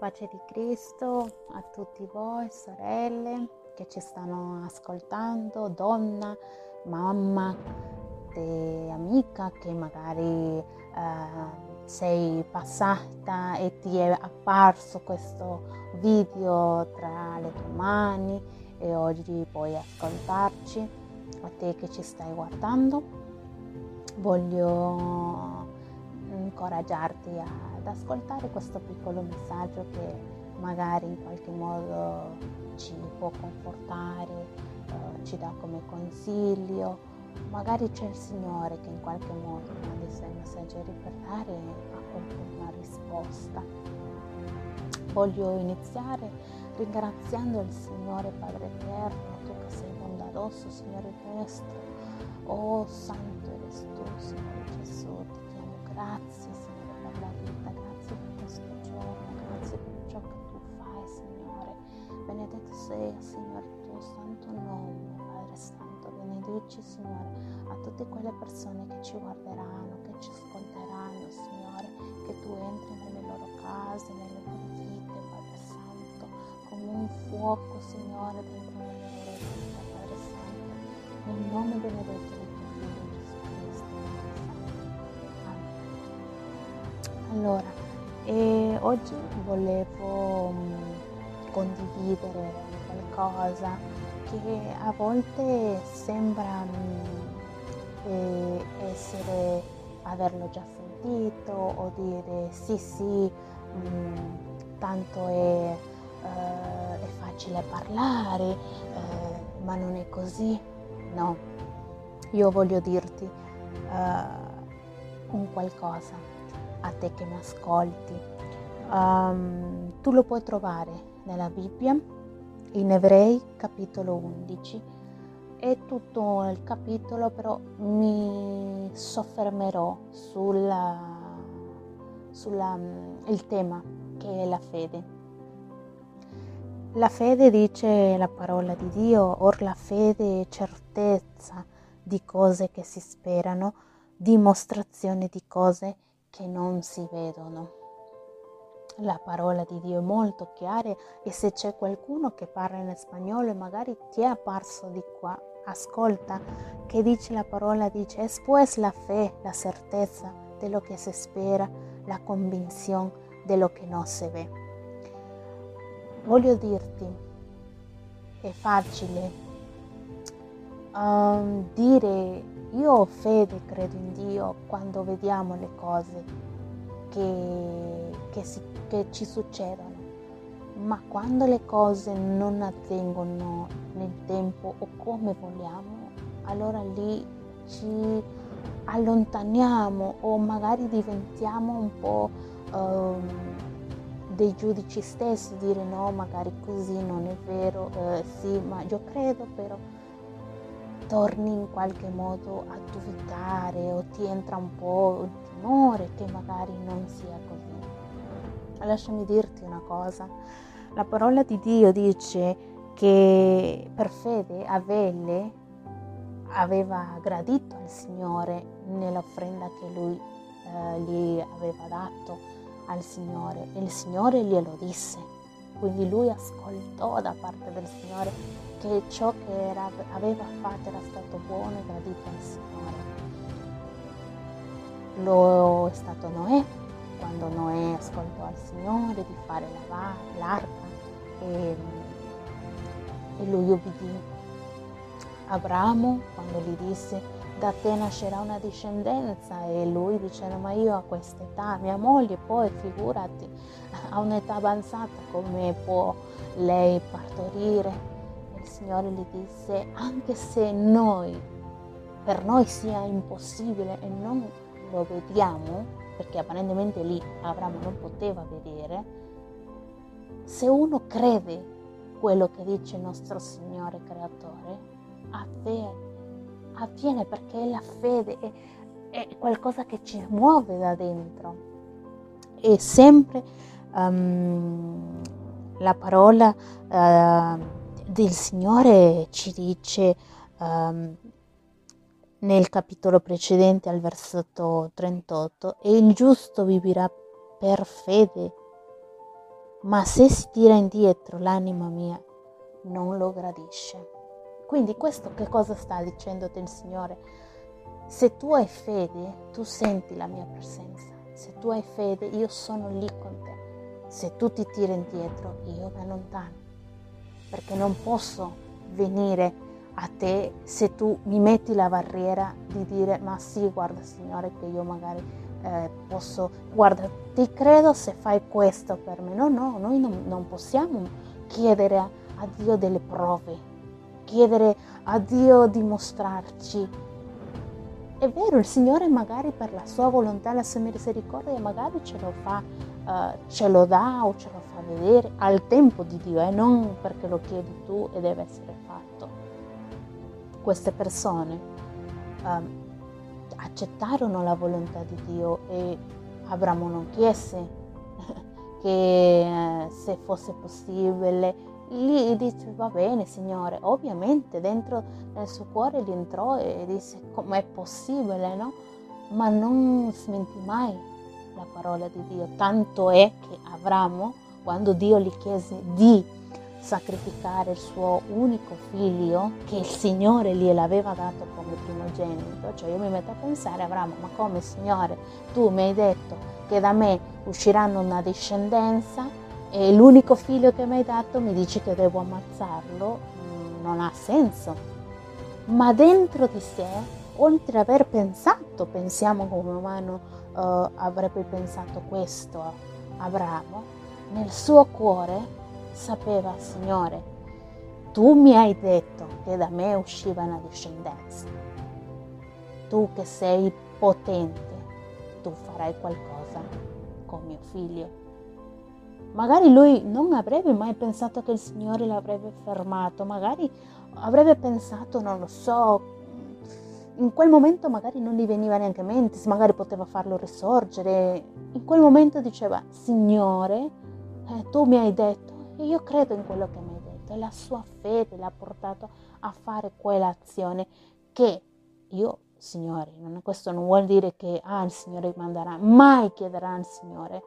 pace di Cristo a tutti voi, sorelle che ci stanno ascoltando, donna, mamma, amica che magari eh, sei passata e ti è apparso questo video tra le tue mani e oggi puoi ascoltarci, a te che ci stai guardando, voglio incoraggiarti ad ascoltare questo piccolo messaggio che magari in qualche modo ci può confortare, eh, ci dà come consiglio, magari c'è il Signore che in qualche modo manda i suoi messaggeri per dare una risposta. Voglio iniziare ringraziando il Signore Padre Eterno, tu che sei bondadoso, Signore nostro. Oh Santo eres tu, Signore Gesù, ti chiamo grazie, Signore, Sia, Signore, il tuo santo nome, Padre Santo. Benedici, Signore, a tutte quelle persone che ci guarderanno, che ci ascolteranno, Signore, che tu entri nelle loro case, nelle loro vite, Padre Santo, come un fuoco, Signore, dentro le loro vite, Padre Santo. Nel nome benedetto di tuo Figlio Gesù Cristo, Amen. Allora, e oggi volevo um, condividere qualcosa che a volte sembra eh, essere averlo già sentito o dire sì sì mh, tanto è, eh, è, facile parlare eh, ma non è così no. Io voglio dirti un qualcosa a te che mi ascolti. Um, tu lo puoi trovare nella Bibbia in Ebrei capitolo 11 è tutto il capitolo però mi soffermerò sulla il tema che è la fede. La fede dice la parola di Dio or la fede è certezza di cose che si sperano dimostrazione di cose che non si vedono la parola di Dio è molto chiara e se c'è qualcuno che parla in spagnolo e magari ti è apparso di qua, ascolta che dice la parola, dice, es pues la fe, la certeza de lo que se espera, la convinzione de lo che non si vede. Voglio dirti, è facile um, dire io ho fede, credo in Dio quando vediamo le cose che, che, si, che ci succedono, ma quando le cose non avvengono nel tempo o come vogliamo, allora lì ci allontaniamo o magari diventiamo un po' um, dei giudici stessi, dire no, magari così non è vero, eh, sì, ma io credo però torni in qualche modo a dubitare o ti entra un po' il timore che magari non sia così. Lasciami dirti una cosa, la parola di Dio dice che per fede Avele aveva gradito al Signore nell'offrenda che lui eh, gli aveva dato al Signore e il Signore glielo disse. Quindi lui ascoltò da parte del Signore che ciò che era, aveva fatto era stato buono e gradito al Signore. Lo è stato Noè, quando Noè ascoltò al Signore di fare la, l'arca e, e lui ubbidì. Abramo, quando gli disse da te nascerà una discendenza e lui diceva ma io a questa età, mia moglie poi figurati a un'età avanzata come può lei partorire il Signore gli disse, anche se noi, per noi sia impossibile e non lo vediamo, perché apparentemente lì Abramo non poteva vedere, se uno crede quello che dice il nostro Signore Creatore, avviene, avviene perché la fede è, è qualcosa che ci muove da dentro. E sempre um, la parola uh, del Signore ci dice um, nel capitolo precedente al versetto 38 e il giusto vivrà per fede ma se si tira indietro l'anima mia non lo gradisce. Quindi questo che cosa sta dicendoti il Signore? Se tu hai fede, tu senti la mia presenza. Se tu hai fede, io sono lì con te. Se tu ti tiri indietro, io mi allontano. Perché non posso venire a te se tu mi metti la barriera di dire ma sì, guarda Signore che io magari eh, posso, guarda, ti credo se fai questo per me. No, no, noi non, non possiamo chiedere a, a Dio delle prove, chiedere a Dio di mostrarci. È vero, il Signore magari per la sua volontà, la sua misericordia, magari ce lo fa, uh, ce lo dà o ce lo fa vedere al tempo di Dio, eh, non perché lo chiedi tu e deve essere fatto. Queste persone uh, accettarono la volontà di Dio e Abramo non chiese che eh, se fosse possibile. Lì dice va bene signore. Ovviamente dentro nel suo cuore gli entrò e disse com'è possibile no? Ma non smentì mai la parola di Dio. Tanto è che Abramo quando Dio gli chiese di sacrificare il suo unico figlio che il Signore gliel'aveva dato come primogenito. Cioè io mi metto a pensare, Abramo, ma come Signore, tu mi hai detto che da me usciranno una discendenza e l'unico figlio che mi hai dato mi dici che devo ammazzarlo? Mm, non ha senso. Ma dentro di sé, oltre ad aver pensato, pensiamo come umano uh, avrebbe pensato questo Abramo, nel suo cuore sapeva, Signore, tu mi hai detto che da me usciva una discendenza. Tu che sei potente, tu farai qualcosa con mio figlio. Magari lui non avrebbe mai pensato che il Signore l'avrebbe fermato, magari avrebbe pensato, non lo so, in quel momento magari non gli veniva neanche in mente, magari poteva farlo risorgere. In quel momento diceva, Signore, eh, tu mi hai detto e io credo in quello che mi hai detto e la sua fede l'ha portato a fare quell'azione che io, Signore, non, questo non vuol dire che ah, il Signore manderà, mai chiederà al Signore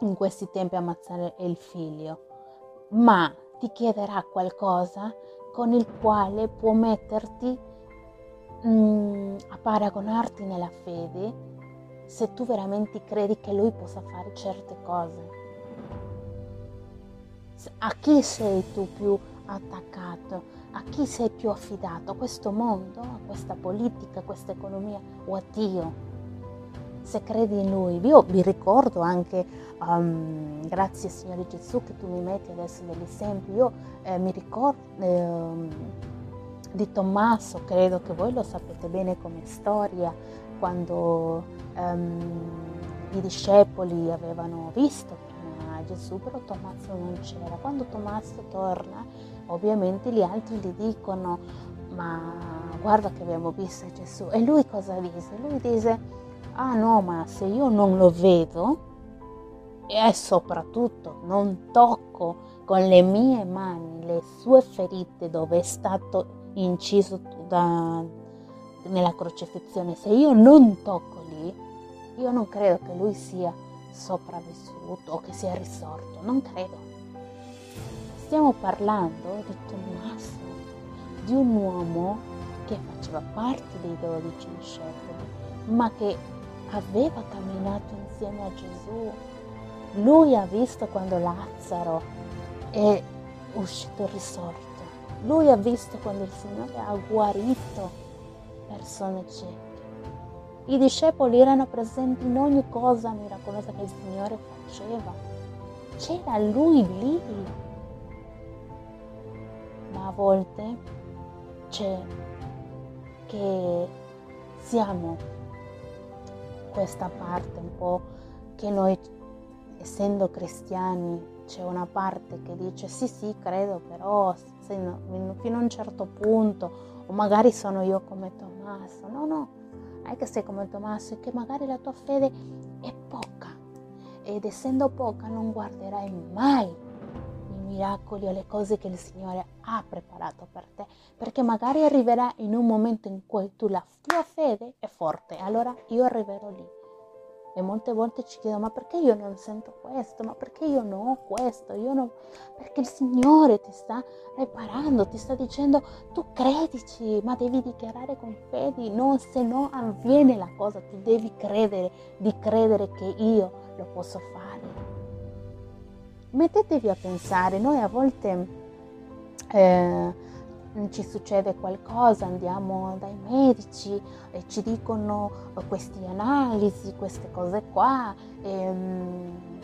in questi tempi ammazzare il figlio, ma ti chiederà qualcosa con il quale può metterti mm, a paragonarti nella fede se tu veramente credi che lui possa fare certe cose a chi sei tu più attaccato? A chi sei più affidato? A questo mondo, a questa politica, a questa economia o a Dio? Se credi in Lui, io vi ricordo anche, um, grazie Signore Gesù che tu mi metti adesso degli esempi, io eh, mi ricordo eh, di Tommaso, credo che voi lo sapete bene come storia, quando um, i discepoli avevano visto Gesù, però Tommaso non c'era. Quando Tommaso torna, ovviamente gli altri gli dicono, ma guarda che abbiamo visto Gesù. E lui cosa dice? Lui dice, ah no, ma se io non lo vedo, e soprattutto non tocco con le mie mani le sue ferite dove è stato inciso da, nella crocefissione, se io non tocco lì, io non credo che lui sia sopravvissuto o che sia risorto, non credo. Stiamo parlando di Tommaso, di un uomo che faceva parte dei dodici discepoli, ma che aveva camminato insieme a Gesù. Lui ha visto quando Lazzaro è uscito risorto. Lui ha visto quando il Signore ha guarito persone cieche. I discepoli erano presenti in ogni cosa miracolosa che il Signore faceva. C'era Lui lì. Ma a volte c'è che siamo questa parte un po' che noi, essendo cristiani, c'è una parte che dice sì sì credo però fino a un certo punto o magari sono io come Tommaso no no è che sei come Tommaso che magari la tua fede è poca ed essendo poca non guarderai mai i miracoli o le cose che il Signore ha preparato per te, perché magari arriverà in un momento in cui tu la tua fede è forte, allora io arriverò lì. E molte volte ci chiedono, ma perché io non sento questo? Ma perché io non ho questo? Io non... Perché il Signore ti sta riparando, ti sta dicendo, tu credici, ma devi dichiarare con fede, no, se no avviene la cosa, tu devi credere, di credere che io lo posso fare. Mettetevi a pensare, noi a volte... Eh, ci succede qualcosa, andiamo dai medici e ci dicono queste analisi, queste cose qua, e, um,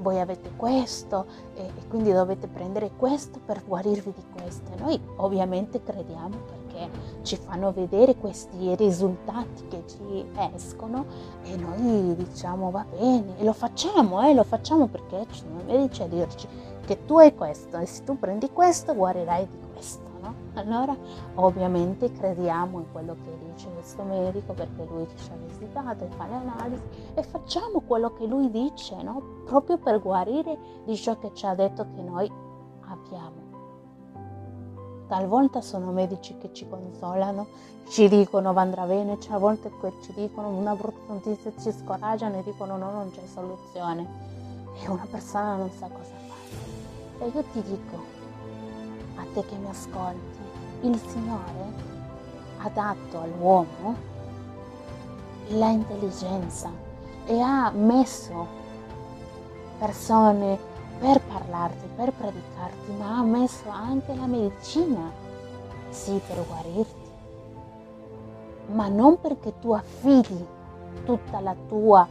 voi avete questo e, e, quindi dovete prendere questo per guarirvi di questo. Noi ovviamente crediamo perché ci fanno vedere questi risultati che ci escono e noi diciamo va bene e lo facciamo, eh, lo facciamo perché ci sono medici a dirci che tu hai questo e se tu prendi questo guarirai di questo. Allora ovviamente crediamo in quello che dice questo medico perché lui ci ha visitato e fa le analisi e facciamo quello che lui dice, no? proprio per guarire di ciò che ci ha detto che noi abbiamo. Talvolta sono medici che ci consolano, ci dicono andrà bene, cioè a volte ci dicono una brutta notizia, ci scoraggiano e dicono no, non c'è soluzione. E una persona non sa cosa fare. E io ti dico, a te che mi ascolti, il Signore ha dato all'uomo la intelligenza e ha messo persone per parlarti, per predicarti, ma ha messo anche la medicina, sì, per guarirti, ma non perché tu affidi tutta la tua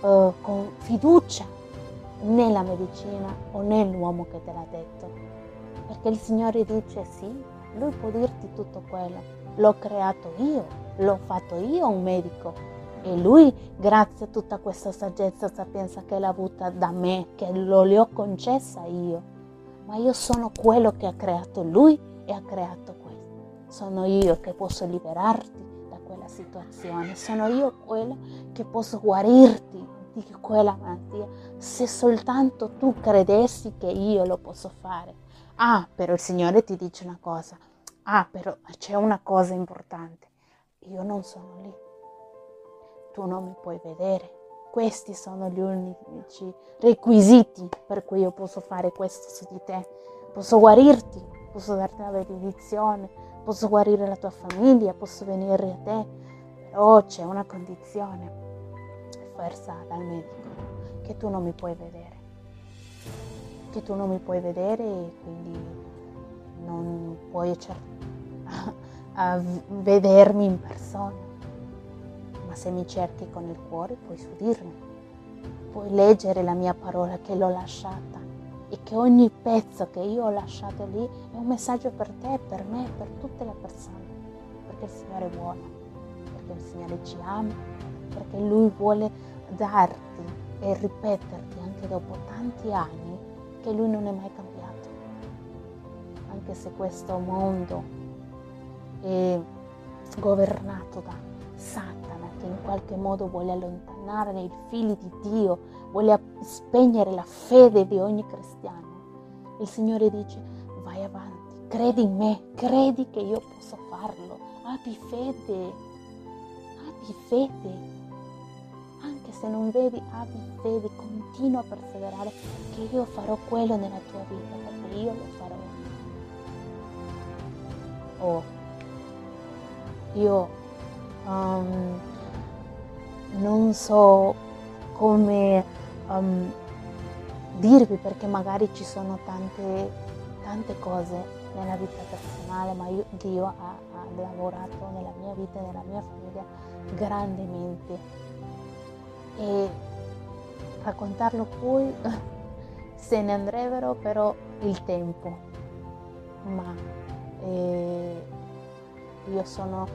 uh, fiducia nella medicina o nell'uomo che te l'ha detto, perché il Signore dice sì, lui può dirti tutto quello. L'ho creato io, l'ho fatto io un medico. E lui, grazie a tutta questa saggezza, sapienza che l'ha avuta da me, che lo le ho concessa io. Ma io sono quello che ha creato lui e ha creato questo. Sono io che posso liberarti da quella situazione. Sono io quello che posso guarirti di quella malattia se soltanto tu credessi che io lo posso fare. Ah, però il Signore ti dice una cosa. Ah, però c'è una cosa importante. Io non sono lì. Tu non mi puoi vedere. Questi sono gli unici requisiti per cui io posso fare questo su di te. Posso guarirti, posso darti una benedizione, posso guarire la tua famiglia, posso venire a te. Però c'è una condizione, forza dal medico, che tu non mi puoi vedere che tu non mi puoi vedere e quindi non puoi cer- vedermi in persona, ma se mi cerchi con il cuore puoi udirmi, puoi leggere la mia parola che l'ho lasciata e che ogni pezzo che io ho lasciato lì è un messaggio per te, per me, per tutte le persone, perché il Signore è buono, perché il Signore ci ama, perché Lui vuole darti e ripeterti anche dopo tanti anni che lui non è mai cambiato. Anche se questo mondo è governato da Satana che in qualche modo vuole allontanare i figli di Dio, vuole spegnere la fede di ogni cristiano. Il Signore dice vai avanti, credi in me, credi che io posso farlo, abbi fede, abbi fede se non vedi, abbi fede, continua a perseverare che io farò quello nella tua vita, perché io lo farò. Oh, io um, non so come um, dirvi perché magari ci sono tante, tante cose nella vita personale, ma io, Dio ha, ha lavorato nella mia vita e nella mia famiglia grandemente e raccontarlo poi se ne andrebbero però il tempo, ma eh, io sono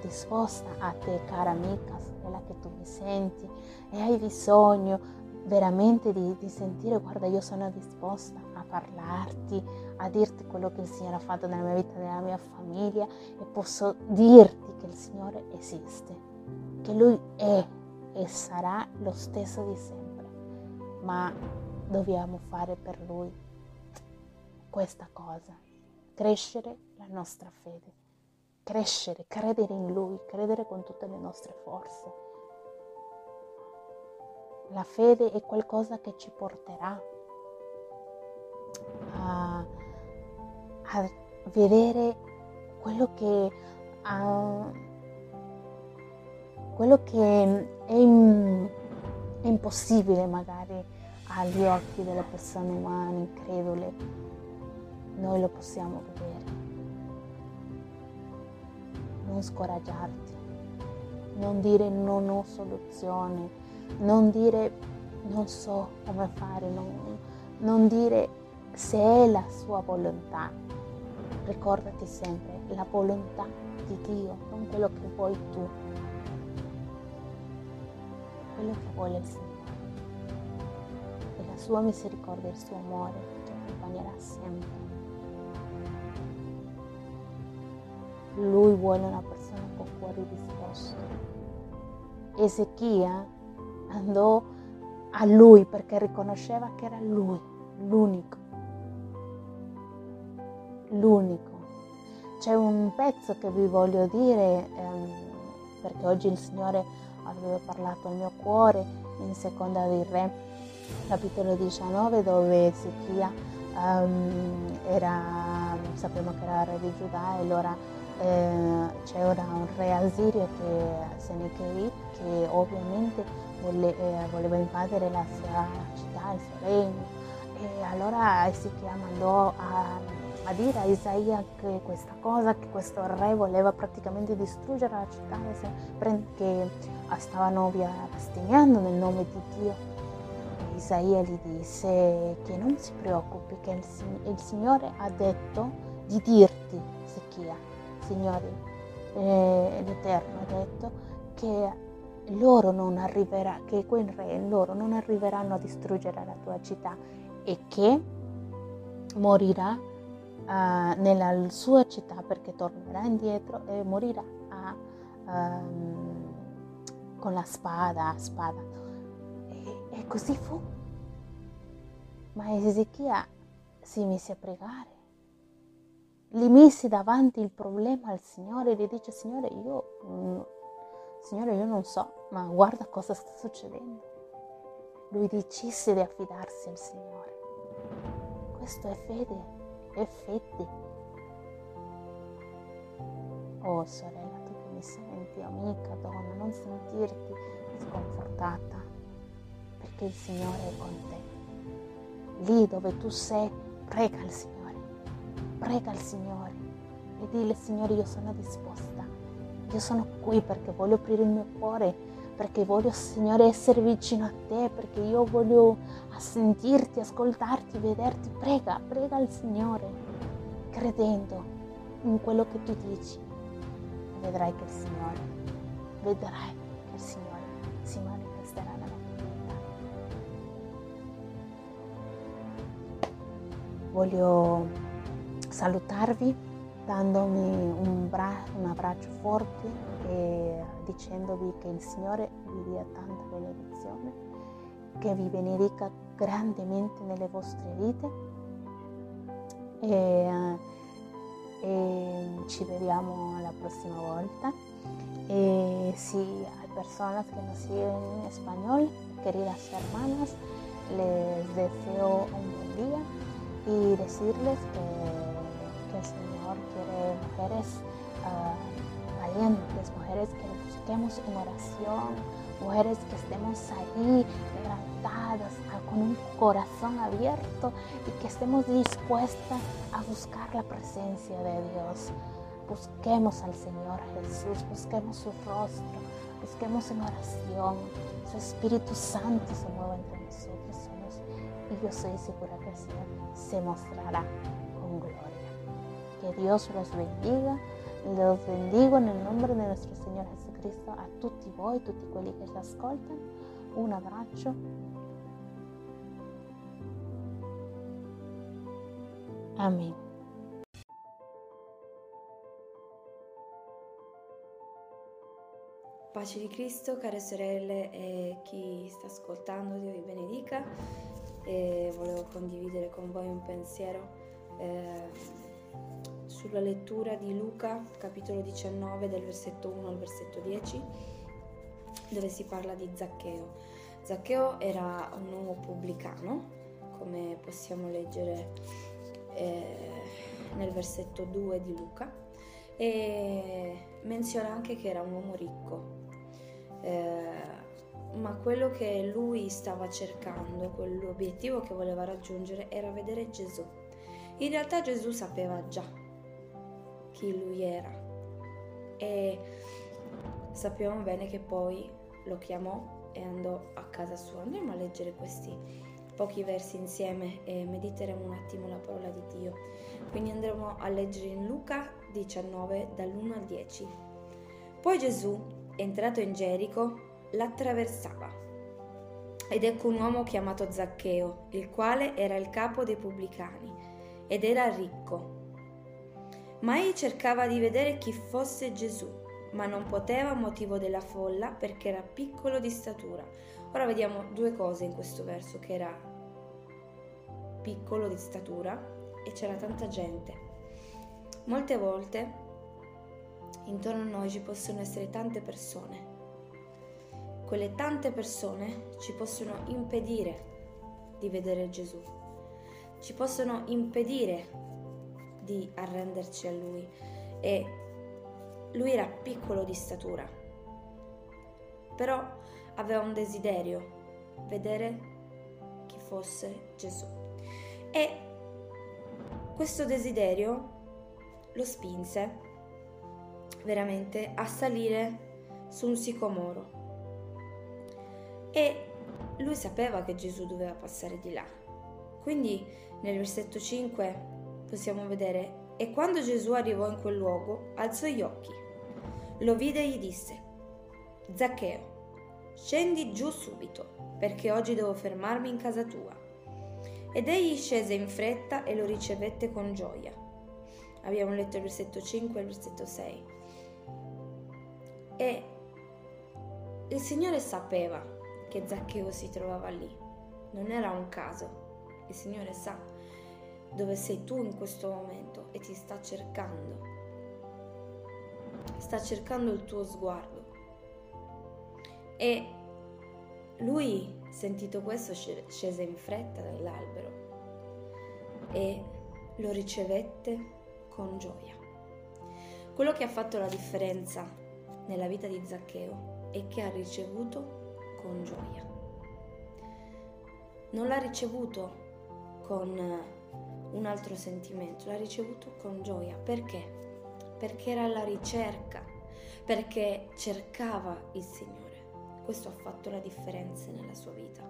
disposta a te cara amica, quella che tu mi senti e hai bisogno veramente di, di sentire, guarda io sono disposta a parlarti, a dirti quello che il Signore ha fatto nella mia vita, nella mia famiglia e posso dirti che il Signore esiste, che Lui è e sarà lo stesso di sempre, ma dobbiamo fare per Lui questa cosa, crescere la nostra fede, crescere, credere in Lui, credere con tutte le nostre forze. La fede è qualcosa che ci porterà a, a vedere quello che, a, quello che è, in, è impossibile magari agli occhi delle persone umane, incredule, noi lo possiamo vedere. Non scoraggiarti, non dire non ho soluzione, non dire non so come fare, non, non dire se è la sua volontà. Ricordati sempre la volontà di Dio, non quello che vuoi tu, quello che vuole il Signore. E la sua misericordia e il suo amore ti accompagnerà sempre. Lui vuole una persona con cuore disposto. Ezechia andò a lui perché riconosceva che era lui, l'unico. L'unico. C'è un pezzo che vi voglio dire ehm, perché oggi il Signore aveva parlato al mio cuore in seconda dei re, capitolo 19, dove Ezechia um, era, sappiamo che era re di Giuda e allora eh, c'era un re asirio che Senecheri che ovviamente vole, eh, voleva invadere la sua città, il suo regno. E allora Ezechiel mandò a, a, dire a Isaia che questa cosa, che questo re voleva praticamente distruggere la città che stavano via bestemmiando nel nome di Dio. Isaia gli disse che non si preoccupi, che il, il Signore ha detto di dirti, Ezechia, Signore, eh, l'Eterno ha detto che loro non arriverà, che quel re, loro non arriveranno a distruggere la tua città e che morirà uh, nella sua città perché tornerà indietro e morirà a, um, con la spada, spada. E, e così fu. Ma Ezechia si mise a pregare gli misi davanti il problema al Signore e gli dice Signore io, mm, Signore io non so, ma guarda cosa sta succedendo. Lui decise di affidarsi al Signore. Questo è fede, fede. Oh sorella, tu che mi senti, amica, donna, non sentirti sconfortata, perché il Signore è con te. Lì dove tu sei, prega il Signore prega il Signore e dile Signore io sono disposta, io sono qui perché voglio aprire il mio cuore, perché voglio Signore essere vicino a te, perché io voglio sentirti, ascoltarti, vederti. Prega, prega il Signore, credendo in quello che tu dici. Vedrai che il Signore, vedrai che il Signore si manifesterà nella tua vita. Voglio salutarvi dandomi un, bra- un abbraccio forte e dicendovi che il Signore vi dia tanta benedizione, che vi benedica grandemente nelle vostre vite e, e ci vediamo la prossima volta. Y si hay personas que nos siguen en español, queridas hermanas, les deseo un buen día y decirles que el Señor quiere mujeres uh, valientes, mujeres que busquemos en oración, mujeres que estemos ahí levantadas con un corazón abierto y que estemos dispuestas a buscar la presencia de Dios. Busquemos al Señor Jesús, busquemos su rostro, busquemos en oración. Su Espíritu Santo se mueve entre nosotros y yo soy segura que el Señor se mostrará con gloria. Que Dios los bendiga. Los bendigo nel nome di nostro Signore Gesù Cristo a tutti voi, tutti quelli che ci ascoltano. Un abbraccio. Amen. Pace di Cristo, care sorelle e chi sta ascoltando, Dio vi benedica. E volevo condividere con voi un pensiero. Eh, sulla lettura di Luca, capitolo 19, del versetto 1 al versetto 10, dove si parla di Zaccheo. Zaccheo era un uomo pubblicano, come possiamo leggere eh, nel versetto 2 di Luca, e menziona anche che era un uomo ricco. Eh, ma quello che lui stava cercando, quell'obiettivo che voleva raggiungere era vedere Gesù. In realtà Gesù sapeva già chi lui era e sappiamo bene che poi lo chiamò e andò a casa sua. Andiamo a leggere questi pochi versi insieme e mediteremo un attimo la parola di Dio. Quindi andremo a leggere in Luca 19 dall'1 al 10. Poi Gesù, entrato in Gerico, l'attraversava. Ed ecco un uomo chiamato Zaccheo, il quale era il capo dei pubblicani ed era ricco. Ma egli cercava di vedere chi fosse Gesù, ma non poteva a motivo della folla perché era piccolo di statura. Ora vediamo due cose in questo verso, che era piccolo di statura e c'era tanta gente. Molte volte intorno a noi ci possono essere tante persone quelle tante persone ci possono impedire di vedere Gesù, ci possono impedire di arrenderci a Lui e lui era piccolo di statura, però aveva un desiderio, vedere chi fosse Gesù. E questo desiderio lo spinse veramente a salire su un sicomoro e lui sapeva che Gesù doveva passare di là. Quindi nel versetto 5 possiamo vedere, e quando Gesù arrivò in quel luogo, alzò gli occhi, lo vide e gli disse, Zaccheo, scendi giù subito, perché oggi devo fermarmi in casa tua. Ed egli scese in fretta e lo ricevette con gioia. Abbiamo letto il versetto 5 e il versetto 6. E il Signore sapeva che Zaccheo si trovava lì. Non era un caso. Il Signore sa dove sei tu in questo momento e ti sta cercando. Sta cercando il tuo sguardo. E lui, sentito questo, scese in fretta dall'albero e lo ricevette con gioia. Quello che ha fatto la differenza nella vita di Zaccheo è che ha ricevuto con gioia. Non l'ha ricevuto con un altro sentimento, l'ha ricevuto con gioia. Perché? Perché era alla ricerca, perché cercava il Signore. Questo ha fatto la differenza nella sua vita.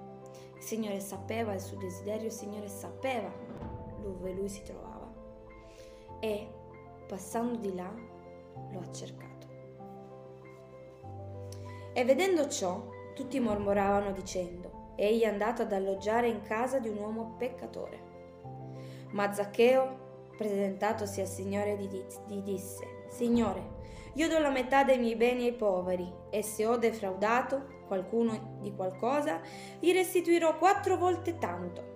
Il Signore sapeva il suo desiderio, il Signore sapeva dove lui si trovava e passando di là lo ha cercato. E vedendo ciò, tutti mormoravano dicendo, egli è andato ad alloggiare in casa di un uomo peccatore. Ma Zaccheo, presentatosi al Signore, gli disse, Signore, io do la metà dei miei beni ai poveri e se ho defraudato qualcuno di qualcosa, gli restituirò quattro volte tanto.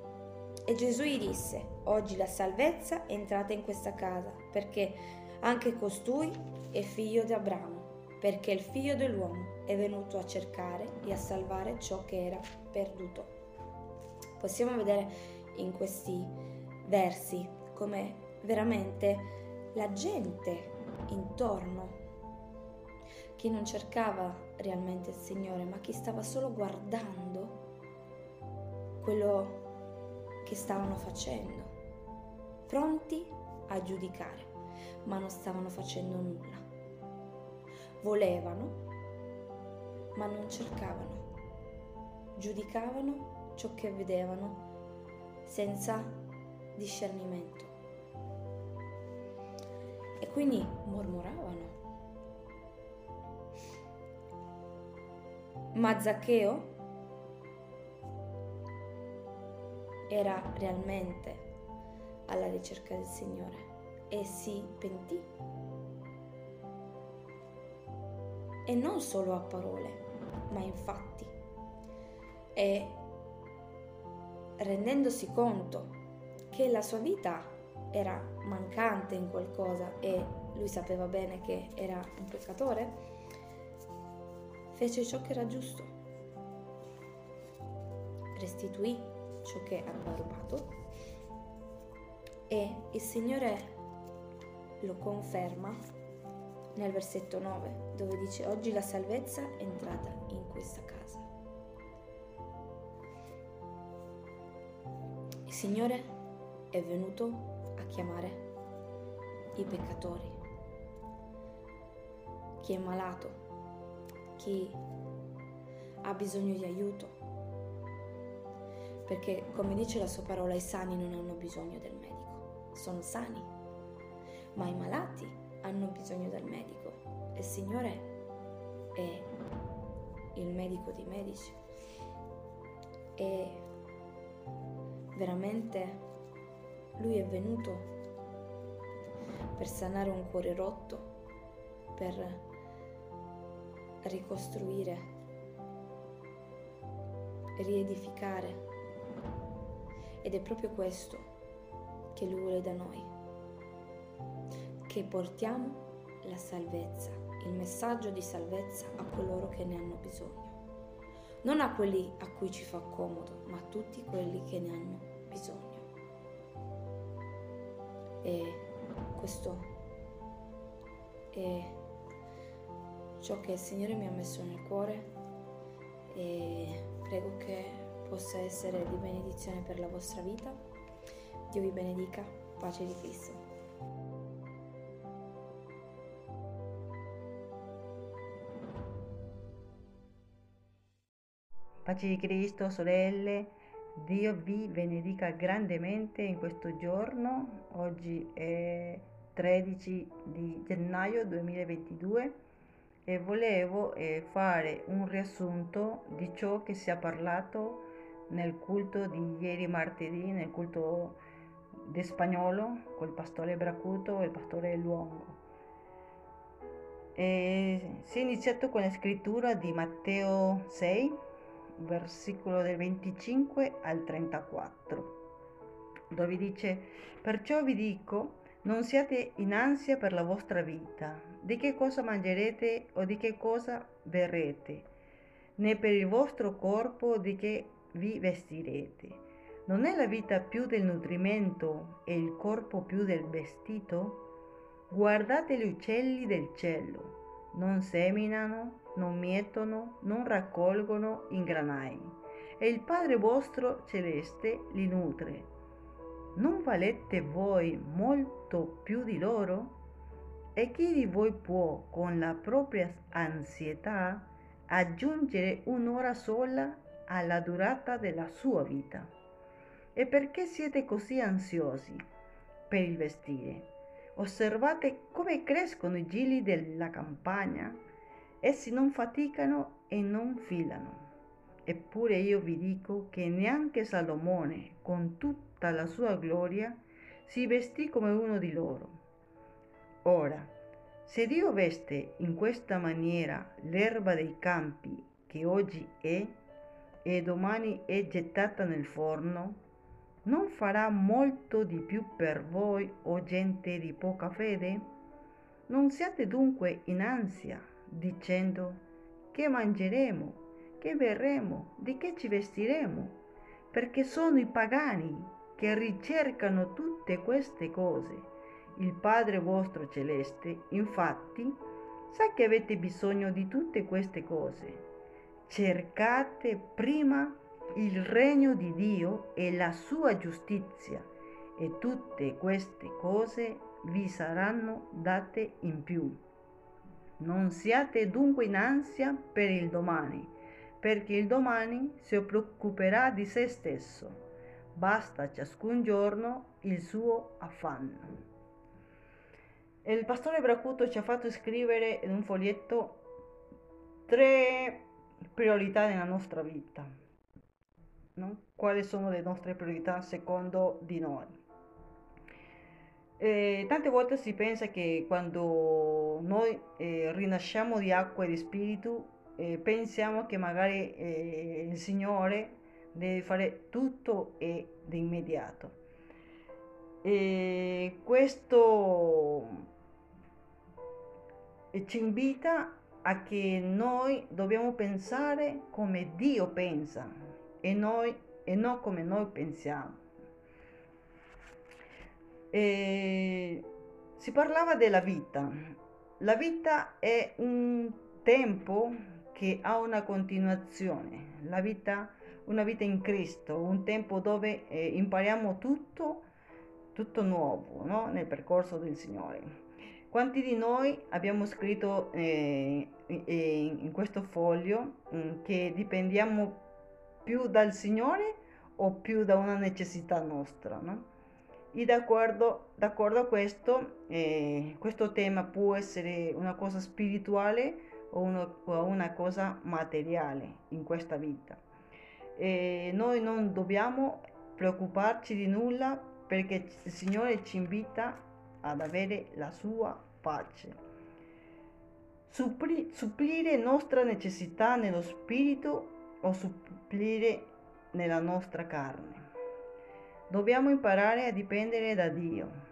E Gesù gli disse, oggi la salvezza è entrata in questa casa, perché anche costui è figlio di Abramo perché il figlio dell'uomo è venuto a cercare e a salvare ciò che era perduto. Possiamo vedere in questi versi come veramente la gente intorno, chi non cercava realmente il Signore, ma chi stava solo guardando quello che stavano facendo, pronti a giudicare, ma non stavano facendo nulla volevano, ma non cercavano. Giudicavano ciò che vedevano senza discernimento. E quindi mormoravano. Ma Zaccheo era realmente alla ricerca del Signore e si pentì e non solo a parole, ma in fatti. E rendendosi conto che la sua vita era mancante in qualcosa e lui sapeva bene che era un peccatore, fece ciò che era giusto. restituì ciò che aveva rubato e il Signore lo conferma nel versetto 9 dove dice oggi la salvezza è entrata in questa casa. Il Signore è venuto a chiamare i peccatori, chi è malato, chi ha bisogno di aiuto, perché come dice la sua parola i sani non hanno bisogno del medico, sono sani, ma i malati hanno bisogno del medico. E il Signore è il medico dei medici. E veramente lui è venuto per sanare un cuore rotto, per ricostruire, riedificare ed è proprio questo che Lui vuole da noi, che portiamo la salvezza, il messaggio di salvezza a coloro che ne hanno bisogno. Non a quelli a cui ci fa comodo, ma a tutti quelli che ne hanno bisogno. E questo è ciò che il Signore mi ha messo nel cuore e prego che possa essere di benedizione per la vostra vita. Dio vi benedica, pace di Cristo. Pace di Cristo, sorelle, Dio vi benedica grandemente in questo giorno. Oggi è 13 di gennaio 2022 e volevo eh, fare un riassunto di ciò che si è parlato nel culto di ieri martedì, nel culto di spagnolo, col pastore Bracuto e il pastore Luongo. E si è iniziato con la scrittura di Matteo 6, versicolo del 25 al 34, dove dice, perciò vi dico, non siate in ansia per la vostra vita, di che cosa mangerete o di che cosa berrete, né per il vostro corpo di che vi vestirete. Non è la vita più del nutrimento e il corpo più del vestito? Guardate gli uccelli del cielo, non seminano, non mietono, non raccolgono in granai, e il Padre vostro celeste li nutre. Non valete voi molto più di loro? E chi di voi può, con la propria ansietà, aggiungere un'ora sola alla durata della sua vita. E perché siete così ansiosi per il vestire? Osservate come crescono i gili della campagna. Essi non faticano e non filano. Eppure io vi dico che neanche Salomone, con tutta la sua gloria, si vestì come uno di loro. Ora, se Dio veste in questa maniera l'erba dei campi che oggi è e domani è gettata nel forno, non farà molto di più per voi, o gente di poca fede? Non siate dunque in ansia, dicendo che mangeremo, che berremo, di che ci vestiremo, perché sono i pagani che ricercano tutte queste cose. Il Padre vostro celeste, infatti, sa che avete bisogno di tutte queste cose cercate prima il regno di Dio e la sua giustizia e tutte queste cose vi saranno date in più. Non siate dunque in ansia per il domani, perché il domani si preoccuperà di se stesso. Basta ciascun giorno il suo affanno. Il pastore Bracuto ci ha fatto scrivere in un foglietto tre priorità nella nostra vita. No? Quali sono le nostre priorità secondo di noi? Eh, tante volte si pensa che quando noi eh, rinasciamo di acqua e di spirito, eh, pensiamo che magari eh, il Signore deve fare tutto e di immediato. E questo ci invita a che noi dobbiamo pensare come Dio pensa e noi e non come noi pensiamo. E si parlava della vita. La vita è un tempo che ha una continuazione, la vita, una vita in Cristo, un tempo dove eh, impariamo tutto, tutto nuovo no? nel percorso del Signore. Quanti di noi abbiamo scritto eh, in questo foglio mm, che dipendiamo più dal Signore o più da una necessità nostra? No? E d'accordo, d'accordo a questo, eh, questo tema può essere una cosa spirituale o, uno, o una cosa materiale in questa vita. E noi non dobbiamo preoccuparci di nulla perché il Signore ci invita ad avere la sua pace. Suppli, supplire nostra necessità nello spirito o supplire nella nostra carne. Dobbiamo imparare a dipendere da Dio.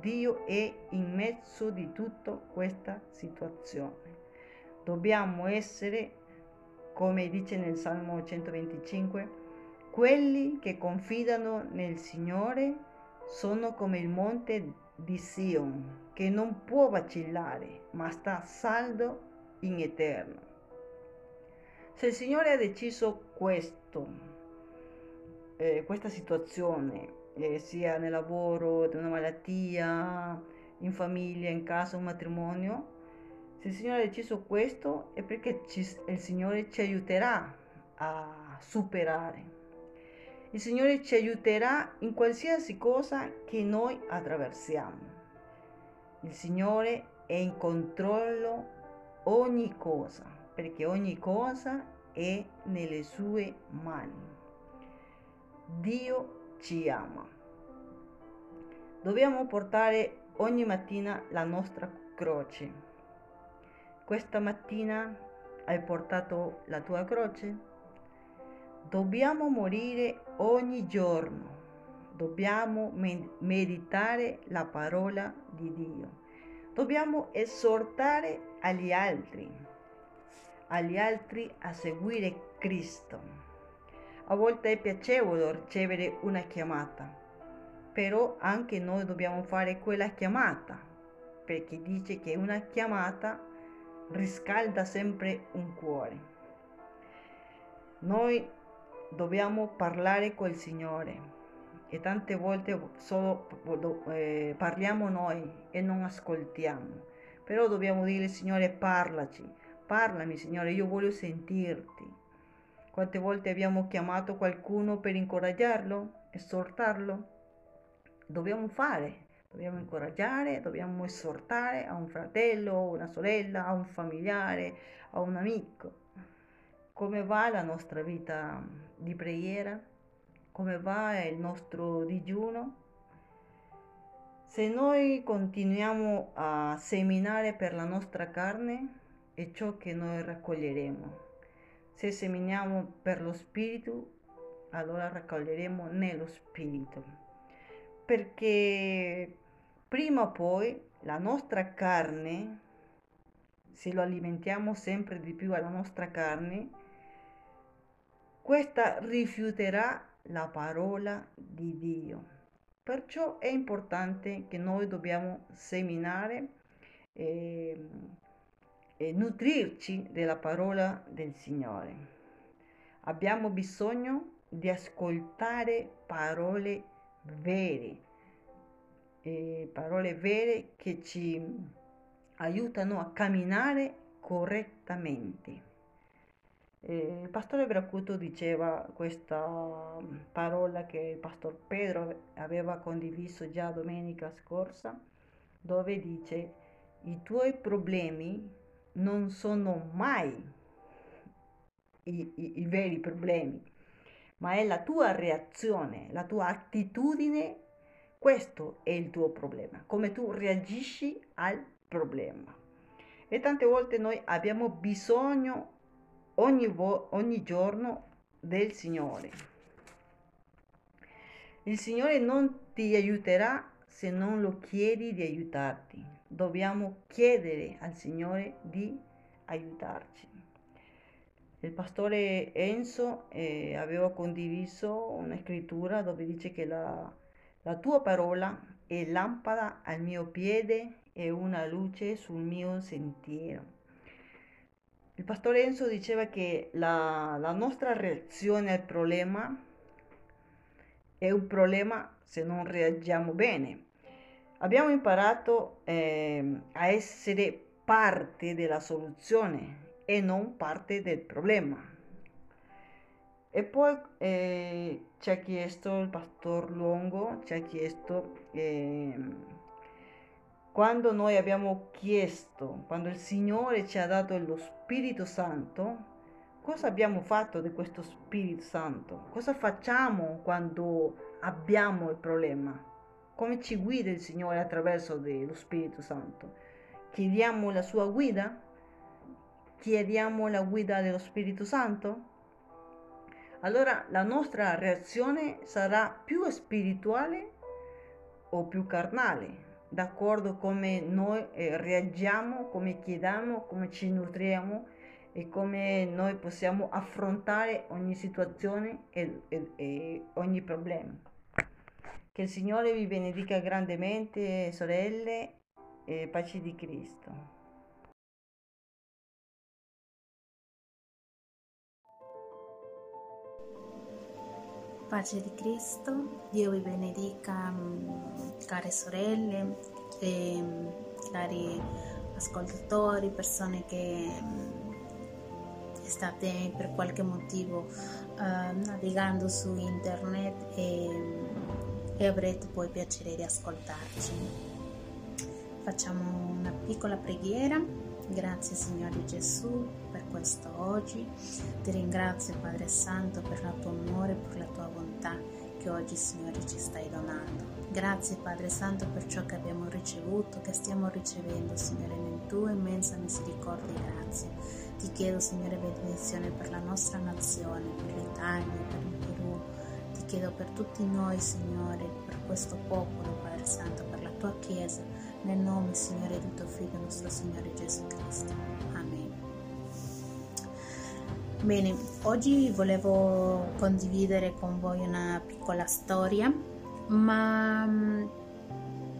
Dio è in mezzo di tutta questa situazione. Dobbiamo essere, come dice nel Salmo 125, quelli che confidano nel Signore sono come il monte di Sion, che non può vacillare, ma sta saldo in eterno. Se il Signore ha deciso questo, eh, questa situazione, eh, sia nel lavoro, di una malattia, in famiglia, in casa, un matrimonio, se il Signore ha deciso questo è perché ci, il Signore ci aiuterà a superare. Il Signore ci aiuterà in qualsiasi cosa che noi attraversiamo. Il Signore è in controllo ogni cosa, perché ogni cosa è nelle sue mani. Dio ci ama. Dobbiamo portare ogni mattina la nostra croce. Questa mattina hai portato la tua croce? Dobbiamo morire ogni giorno. Dobbiamo meditare la parola di Dio. Dobbiamo esortare agli altri, agli altri a seguire Cristo. A volte è piacevole ricevere una chiamata, però anche noi dobbiamo fare quella chiamata, perché dice che una chiamata riscalda sempre un cuore. Noi dobbiamo parlare col Signore e tante volte solo eh, parliamo noi e non ascoltiamo. Però dobbiamo dire Signore parlaci, parlami Signore, io voglio sentirti. Quante volte abbiamo chiamato qualcuno per incoraggiarlo, esortarlo? Dobbiamo fare, dobbiamo incoraggiare, dobbiamo esortare a un fratello, a una sorella, a un familiare, a un amico. Come va la nostra vita di preghiera? Come va il nostro digiuno? Se noi continuiamo a seminare per la nostra carne, è ciò che noi raccoglieremo. Se seminiamo per lo Spirito, allora raccoglieremo nello Spirito. Perché prima o poi la nostra carne, se lo alimentiamo sempre di più alla nostra carne, questa rifiuterà la parola di Dio. Perciò è importante che noi dobbiamo seminare eh, e nutrirci della parola del Signore. Abbiamo bisogno di ascoltare parole vere, eh, parole vere che ci aiutano a camminare correttamente. Eh, il pastore Bracuto diceva questa parola che il pastor Pedro aveva condiviso già domenica scorsa, dove dice i tuoi problemi non sono mai i, i, i veri problemi, ma è la tua reazione, la tua attitudine, questo è il tuo problema, come tu reagisci al problema. E tante volte noi abbiamo bisogno ogni, ogni giorno del Signore. Il Signore non ti aiuterà se non lo chiedi di aiutarti dobbiamo chiedere al Signore di aiutarci. Il pastore Enzo eh, aveva condiviso una scrittura dove dice che la, la tua parola è lampada al mio piede e una luce sul mio sentiero. Il pastore Enzo diceva che la, la nostra reazione al problema è un problema se non reagiamo bene. Abbiamo imparato eh, a essere parte della soluzione e non parte del problema. E poi eh, ci ha chiesto il pastor Longo, ci ha chiesto eh, quando noi abbiamo chiesto, quando il Signore ci ha dato lo Spirito Santo, cosa abbiamo fatto di questo Spirito Santo? Cosa facciamo quando abbiamo il problema? Come ci guida il Signore attraverso lo Spirito Santo? Chiediamo la sua guida? Chiediamo la guida dello Spirito Santo? Allora la nostra reazione sarà più spirituale o più carnale? d'accordo come noi eh, reagiamo, come chiediamo, come ci nutriamo e come noi possiamo affrontare ogni situazione e, e, e ogni problema. Che il Signore vi benedica grandemente, sorelle, e pace di Cristo. Pace di Cristo, Dio vi benedica mm, care sorelle mm, cari ascoltatori, persone che mm, state per qualche motivo uh, navigando su internet e, e avrete poi piacere di ascoltarci. Facciamo una piccola preghiera. Grazie Signore Gesù per questo oggi. Ti ringrazio Padre Santo per il tuo amore, per la tua bontà che oggi Signore ci stai donando. Grazie Padre Santo per ciò che abbiamo ricevuto, che stiamo ricevendo Signore nel tuo immensa misericordia e grazia. Ti chiedo Signore benedizione per la nostra nazione, per l'Italia, per il chiedo per tutti noi Signore, per questo popolo Padre Santo, per la tua Chiesa, nel nome Signore di tuo Figlio nostro Signore Gesù Cristo. Bene, oggi volevo condividere con voi una piccola storia, ma mm,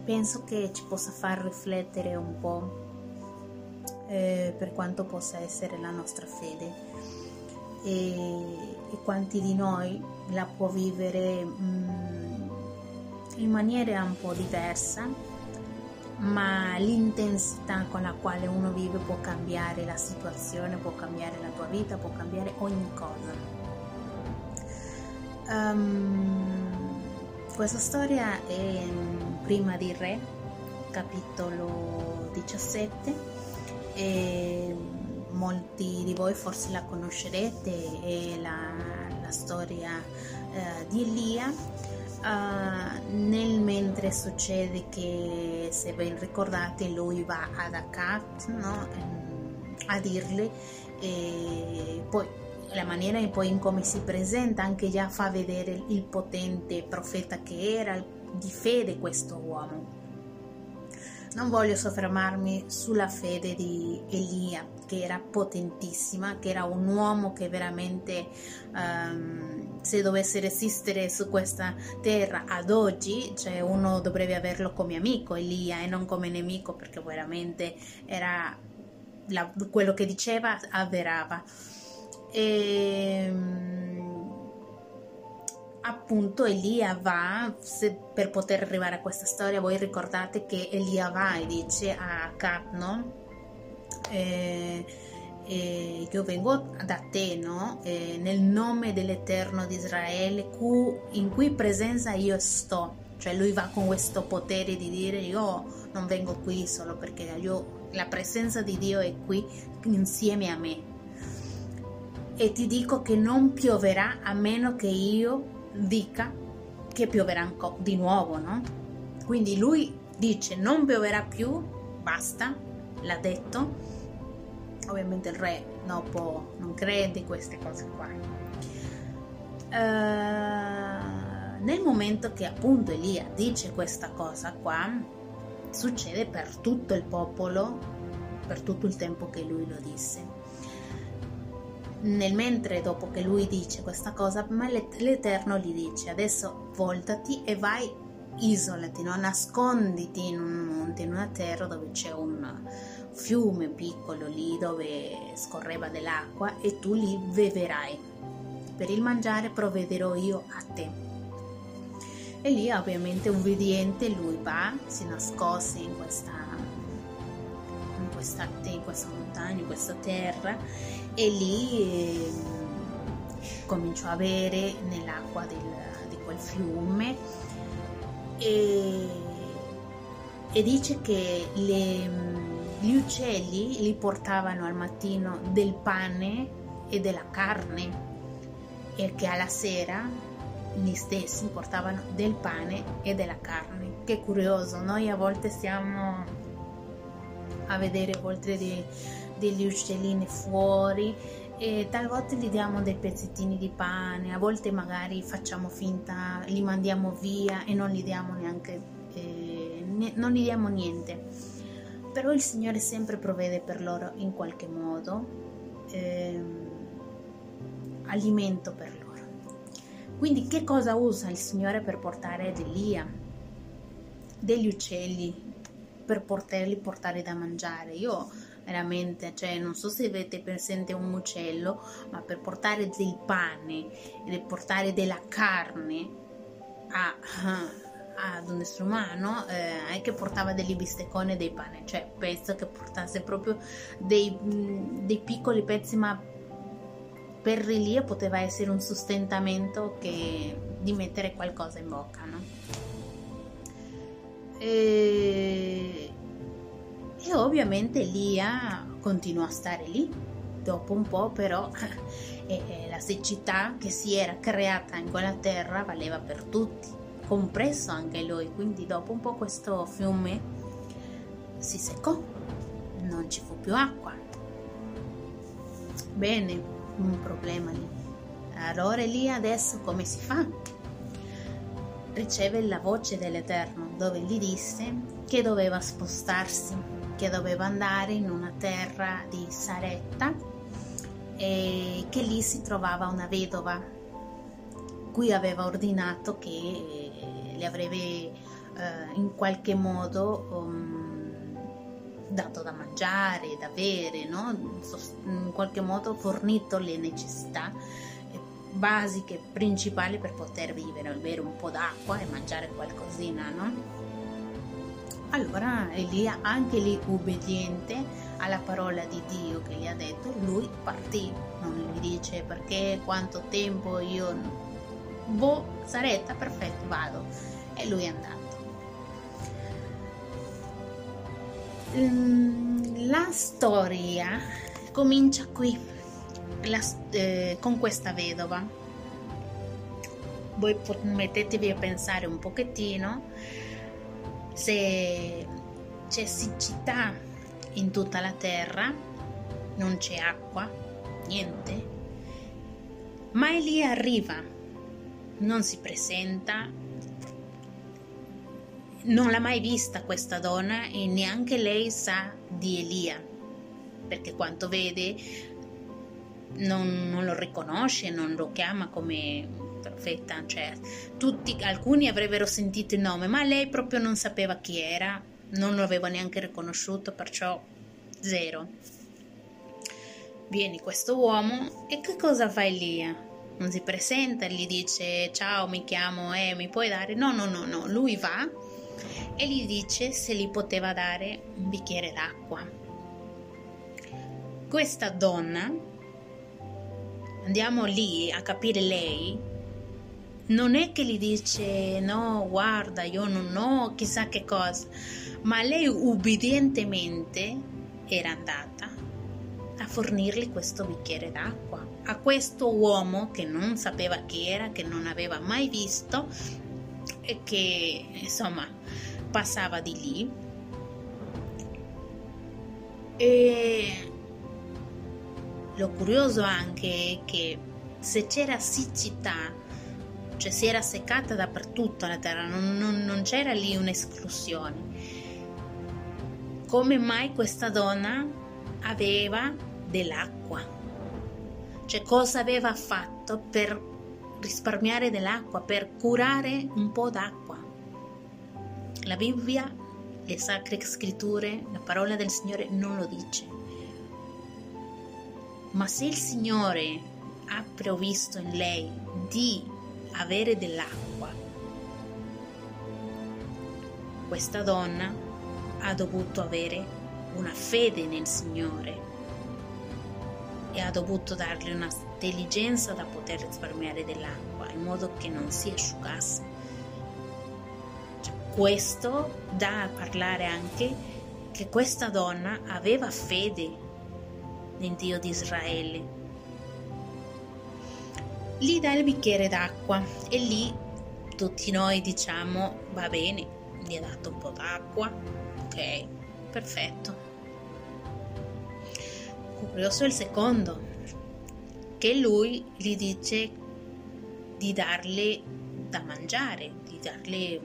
penso che ci possa far riflettere un po' eh, per quanto possa essere la nostra fede e, e quanti di noi la può vivere mm, in maniera un po' diversa ma l'intensità con la quale uno vive può cambiare la situazione, può cambiare la tua vita, può cambiare ogni cosa. Um, questa storia è in Prima di Re, capitolo 17, e molti di voi forse la conoscerete, la, la storia uh, di Elia Uh, nel mentre succede che se ben ricordate lui va ad Akat no? Ehm, a dirle e poi la maniera in poi in come si presenta anche già fa vedere il potente profeta che era di fede questo uomo. Non voglio soffermarmi sulla fede di Elia che era potentissima che era un uomo che veramente um, se dovesse resistere su questa terra ad oggi, cioè uno dovrebbe averlo come amico Elia e non come nemico perché veramente era la, quello che diceva avverava. E, ehm, appunto Elia va, se, per poter arrivare a questa storia, voi ricordate che Elia va e dice a Cap, no? E, eh, io vengo da te, no? Eh, nel nome dell'Eterno di Israele, in cui presenza io sto. Cioè lui va con questo potere di dire io non vengo qui solo perché io, la presenza di Dio è qui insieme a me. E ti dico che non pioverà a meno che io dica che pioverà di nuovo, no? Quindi lui dice non pioverà più, basta, l'ha detto ovviamente il re no, può, non crede in queste cose qua. Uh, nel momento che appunto Elia dice questa cosa qua, succede per tutto il popolo, per tutto il tempo che lui lo disse. nel mentre dopo che lui dice questa cosa, ma l'Eterno gli dice adesso voltati e vai, isolati, no? nasconditi in un monte, in una terra dove c'è un fiume piccolo lì dove scorreva dell'acqua e tu lì beverai. Per il mangiare provvederò io a te. E lì ovviamente ubbidiente lui va, si nascoste in questa, in questa, in questa montagna, in questa terra e lì eh, cominciò a bere nell'acqua del, di quel fiume e, e dice che le, gli uccelli gli portavano al mattino del pane e della carne e che alla sera gli stessi portavano del pane e della carne. Che curioso, noi a volte stiamo a vedere oltre di, degli uccellini fuori e talvolta gli diamo dei pezzettini di pane, a volte magari facciamo finta, li mandiamo via e non gli diamo neanche, eh, ne, non gli diamo niente. Però il Signore sempre provvede per loro in qualche modo eh, alimento per loro. Quindi che cosa usa il Signore per portare ad Elia? Degli uccelli per poterli portare da mangiare. Io veramente, cioè non so se avete presente un uccello, ma per portare del pane e portare della carne a, ad un essere umano eh, che portava degli bistecconi e dei pane, cioè penso che portasse proprio dei, dei piccoli pezzi, ma per Elia poteva essere un sostentamento che, di mettere qualcosa in bocca, no? E, e ovviamente Elia continuò a stare lì. Dopo un po' però e, e la siccità che si era creata in quella terra valeva per tutti, compreso anche lui. Quindi dopo un po' questo fiume si seccò, non ci fu più acqua. Bene, un problema lì. Allora lì adesso come si fa? Riceve la voce dell'Eterno dove gli disse che doveva spostarsi, che doveva andare in una terra di Saretta e che lì si trovava una vedova cui aveva ordinato che le avrebbe eh, in qualche modo um, dato da mangiare, da bere, no? in qualche modo fornito le necessità eh, basiche, principali per poter vivere, bere un po' d'acqua e mangiare qualcosina, no? Allora Elia, anche lì ubbidiente alla parola di Dio che gli ha detto, lui partì, non gli dice perché, quanto tempo io... Boh, saretta, perfetto, vado. E lui è andato. Mm, la storia comincia qui, la, eh, con questa vedova. Voi mettetevi a pensare un pochettino se c'è siccità in tutta la terra, non c'è acqua, niente, ma Elia arriva, non si presenta, non l'ha mai vista questa donna e neanche lei sa di Elia, perché quanto vede non, non lo riconosce, non lo chiama come profeta, cioè tutti, alcuni avrebbero sentito il nome, ma lei proprio non sapeva chi era, non lo aveva neanche riconosciuto, perciò zero. Vieni questo uomo e che cosa fa Elia? Non si presenta, gli dice ciao mi chiamo e eh, mi puoi dare? No, no, no, no, lui va e gli dice se gli poteva dare un bicchiere d'acqua. Questa donna, andiamo lì a capire lei, non è che gli dice no, guarda, io non ho chissà che cosa, ma lei ubbidientemente era andata a fornirgli questo bicchiere d'acqua a questo uomo che non sapeva chi era, che non aveva mai visto che insomma passava di lì. E lo curioso anche è che se c'era siccità cioè si era seccata dappertutto la terra non, non, non c'era lì un'esclusione. Come mai questa donna aveva dell'acqua? Cioè cosa aveva fatto per risparmiare dell'acqua, per curare un po' d'acqua. La Bibbia, le sacre scritture, la parola del Signore non lo dice. Ma se il Signore ha provvisto in lei di avere dell'acqua, questa donna ha dovuto avere una fede nel Signore e ha dovuto dargli una intelligenza da poter risparmiare dell'acqua in modo che non si asciugasse. Cioè, questo dà a parlare anche che questa donna aveva fede nel Dio di Israele. Gli dà il bicchiere d'acqua e lì tutti noi diciamo va bene, gli ha dato un po' d'acqua, ok, perfetto curioso il secondo, che lui gli dice di darle da mangiare, di darle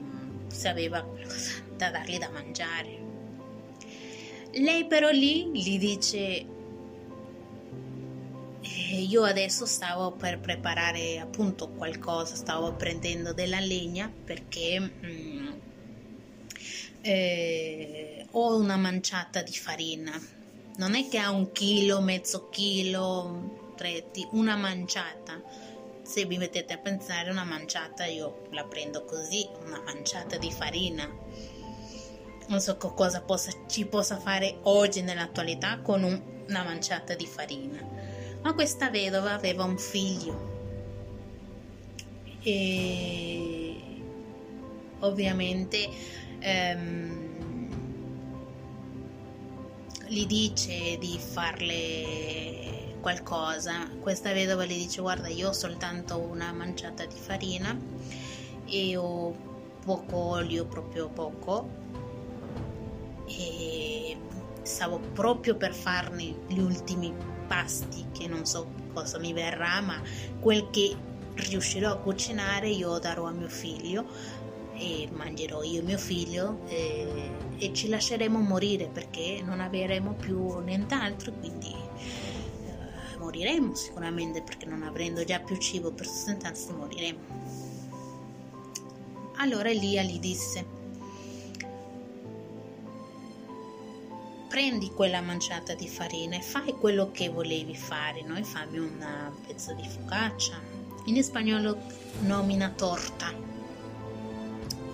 se aveva qualcosa da darle da mangiare. Lei però lì gli dice eh, io adesso stavo per preparare appunto qualcosa, stavo prendendo della legna perché mm, eh, ho una manciata di farina non è che ha un chilo, mezzo chilo, tretti, una manciata. Se vi mettete a pensare una manciata, io la prendo così, una manciata di farina. Non so cosa possa, ci possa fare oggi nell'attualità con un, una manciata di farina. Ma questa vedova aveva un figlio e ovviamente ehm, gli dice di farle qualcosa, questa vedova gli dice guarda io ho soltanto una manciata di farina e ho poco olio, proprio poco. E stavo proprio per farne gli ultimi pasti che non so cosa mi verrà ma quel che riuscirò a cucinare io darò a mio figlio e mangerò io e mio figlio e, e ci lasceremo morire perché non avremo più nient'altro, quindi eh, moriremo sicuramente perché non avendo già più cibo per sostentarsi moriremo. Allora Elia gli disse, prendi quella manciata di farina e fai quello che volevi fare, no? fammi un pezzo di focaccia. In spagnolo nomina torta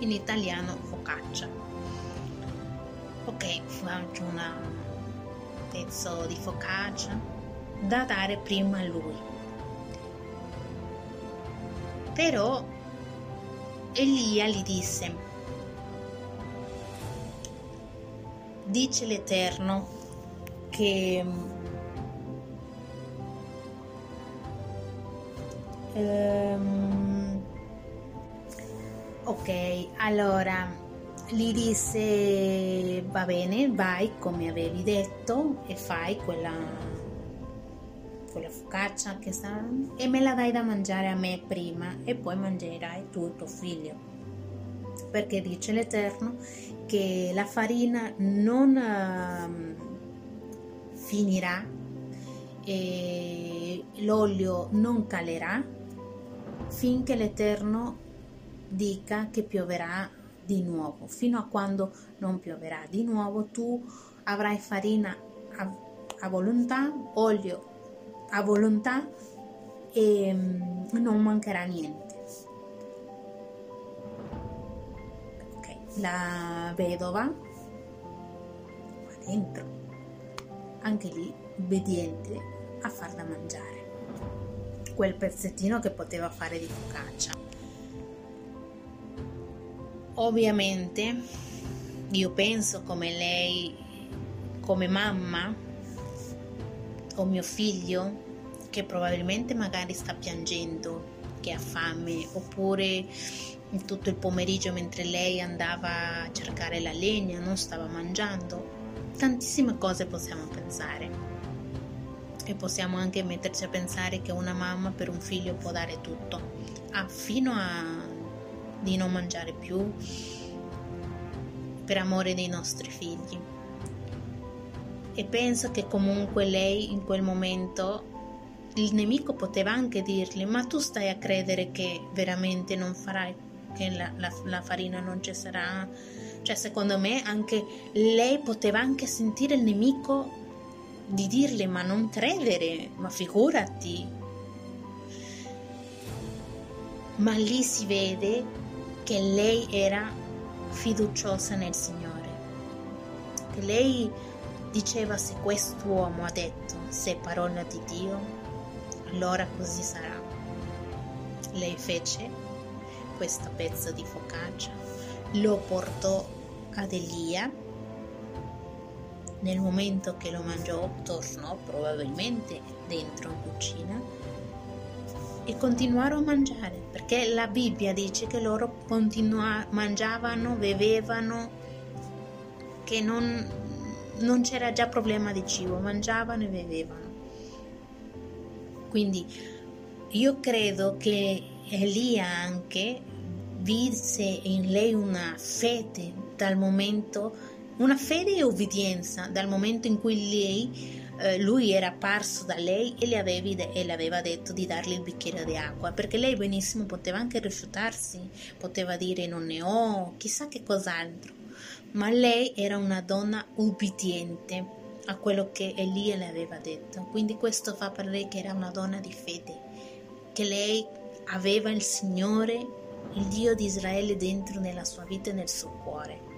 in italiano focaccia. Ok, faccio un pezzo di focaccia da dare prima a lui. Però Elia gli disse, dice l'Eterno che ehm, Ok, allora gli disse va bene, vai come avevi detto e fai quella, quella focaccia che sta e me la dai da mangiare a me prima e poi mangerai tu e tuo figlio. Perché dice l'Eterno che la farina non uh, finirà l'olio non calerà finché l'Eterno dica che pioverà di nuovo. Fino a quando non pioverà di nuovo, tu avrai farina a, a volontà, olio a volontà e mm, non mancherà niente. Okay. La vedova qua dentro, anche lì obbediente a far da mangiare quel pezzettino che poteva fare di focaccia. Ovviamente io penso come lei, come mamma o mio figlio, che probabilmente magari sta piangendo, che ha fame, oppure tutto il pomeriggio mentre lei andava a cercare la legna non stava mangiando. Tantissime cose possiamo pensare. E possiamo anche metterci a pensare che una mamma per un figlio può dare tutto, ah, fino a di non mangiare più per amore dei nostri figli. E penso che comunque lei in quel momento il nemico poteva anche dirgli, ma tu stai a credere che veramente non farai, che la, la, la farina non ci sarà? Cioè, secondo me, anche lei poteva anche sentire il nemico di dirle, ma non credere, ma figurati. Ma lì si vede che lei era fiduciosa nel Signore, che lei diceva se quest'uomo ha detto se parola di Dio, allora così sarà. Lei fece questo pezzo di focaccia, lo portò ad Elia. Nel momento che lo mangiò, tornò probabilmente dentro in cucina e continuarono a mangiare perché la Bibbia dice che loro continua- mangiavano, bevevano, che non, non c'era già problema di cibo, mangiavano e bevevano. Quindi io credo che Elia anche visse in lei una fede dal momento, una fede e obbedienza dal momento in cui lei, eh, lui era apparso da lei e le, avevi de- e le aveva detto di dargli il bicchiere di acqua, perché lei benissimo poteva anche rifiutarsi, poteva dire non ne ho, chissà che cos'altro, ma lei era una donna ubbidiente a quello che Elia le aveva detto. Quindi questo fa per lei che era una donna di fede, che lei aveva il Signore, il Dio di Israele dentro nella sua vita e nel suo cuore.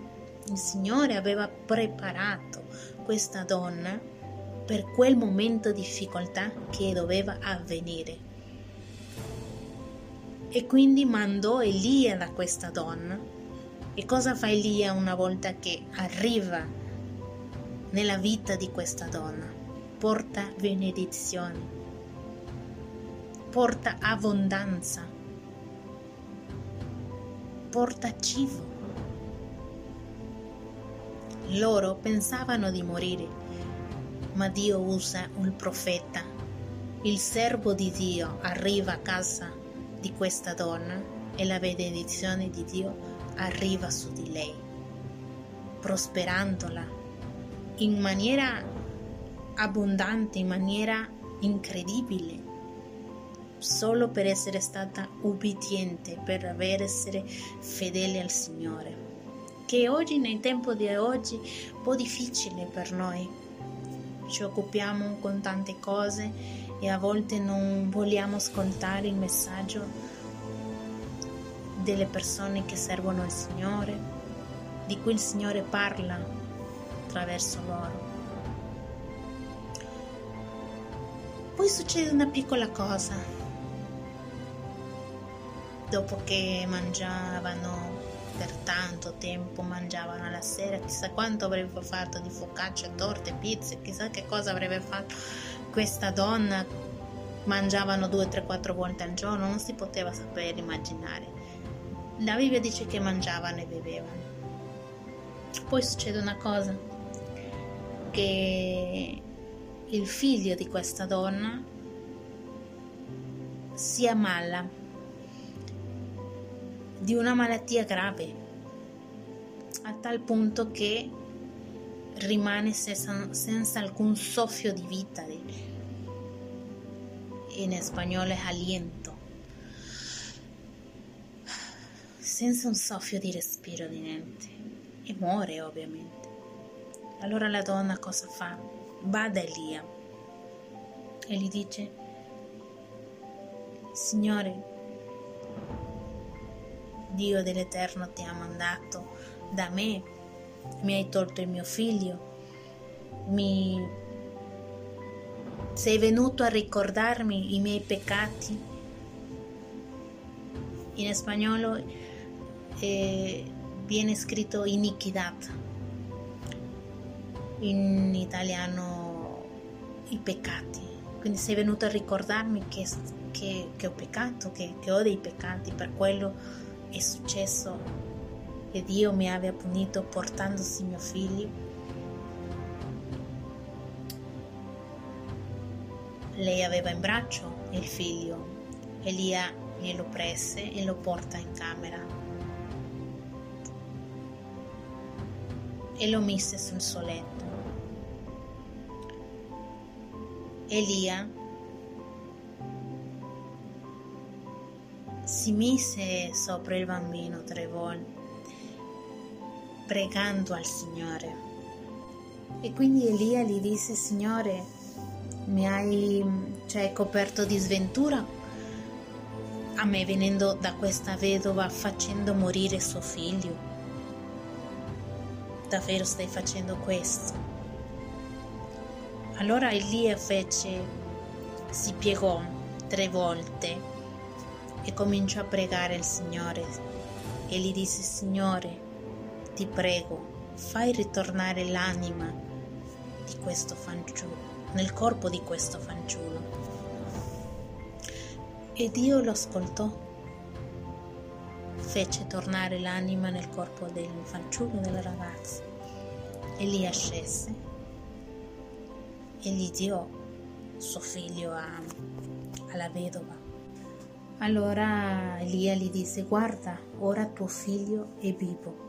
Il Signore aveva preparato questa donna per quel momento di difficoltà che doveva avvenire. E quindi mandò Elia da questa donna. E cosa fa Elia una volta che arriva nella vita di questa donna. Porta benedizione, porta abbondanza, porta cibo. Loro pensavano di morire, ma Dio usa un profeta. Il servo di Dio arriva a casa di questa donna e la benedizione di Dio arriva su di lei, prosperandola in maniera abbondante, in maniera incredibile, solo per essere stata ubbidiente, per aver essere fedele al Signore. Che oggi, nel tempo di oggi, è un po' difficile per noi. Ci occupiamo con tante cose e a volte non vogliamo ascoltare il messaggio delle persone che servono il Signore, di cui il Signore parla attraverso loro. Poi succede una piccola cosa. Dopo che mangiavano per tanto tempo, mangiavano alla sera, chissà quanto avrebbe fatto di focaccia, torte, pizze, chissà che cosa avrebbe fatto questa donna. Mangiavano due, tre, quattro volte al giorno, non si poteva sapere, immaginare. La Bibbia dice che mangiavano e bevevano. Poi succede una cosa che il figlio di questa donna si ammala di una malattia grave a tal punto che rimane senza, senza alcun soffio di vita in spagnolo è aliento. Senza un soffio di respiro di niente. E muore ovviamente allora la donna cosa fa? Va da Elia e gli dice, Signore, Dio dell'Eterno ti ha mandato da me, mi hai tolto il mio figlio, mi sei venuto a ricordarmi i miei peccati. In spagnolo eh, viene scritto iniquidad in italiano i peccati. Quindi sei venuto a ricordarmi che, che, che ho peccato, che, che ho dei peccati, per quello è successo che Dio mi abbia punito portandosi mio figlio. Lei aveva in braccio il figlio, Elia glielo prese e lo porta in camera e lo mise sul suo letto. Elia si mise sopra il bambino tre volte, pregando al Signore. E quindi Elia gli disse, Signore, mi hai, cioè, coperto di sventura a me venendo da questa vedova facendo morire suo figlio. Davvero stai facendo questo? Allora Elia fece, si piegò tre volte e cominciò a pregare il Signore. E gli disse Signore ti prego fai ritornare l'anima di questo fanciullo nel corpo di questo fanciullo. E Dio lo ascoltò fece tornare l'anima nel corpo del fanciullo del ragazzo e lì ascese e gli diò suo figlio a, alla vedova allora Elia gli disse, guarda, ora tuo figlio è vivo.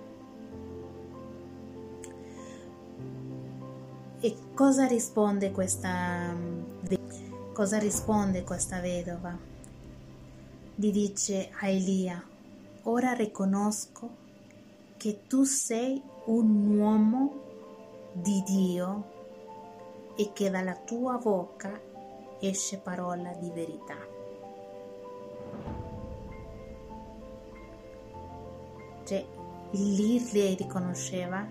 E cosa risponde questa, cosa risponde questa vedova? Gli dice a Elia, ora riconosco che tu sei un uomo di Dio e che dalla tua bocca esce parola di verità. Cioè, lì lei riconosceva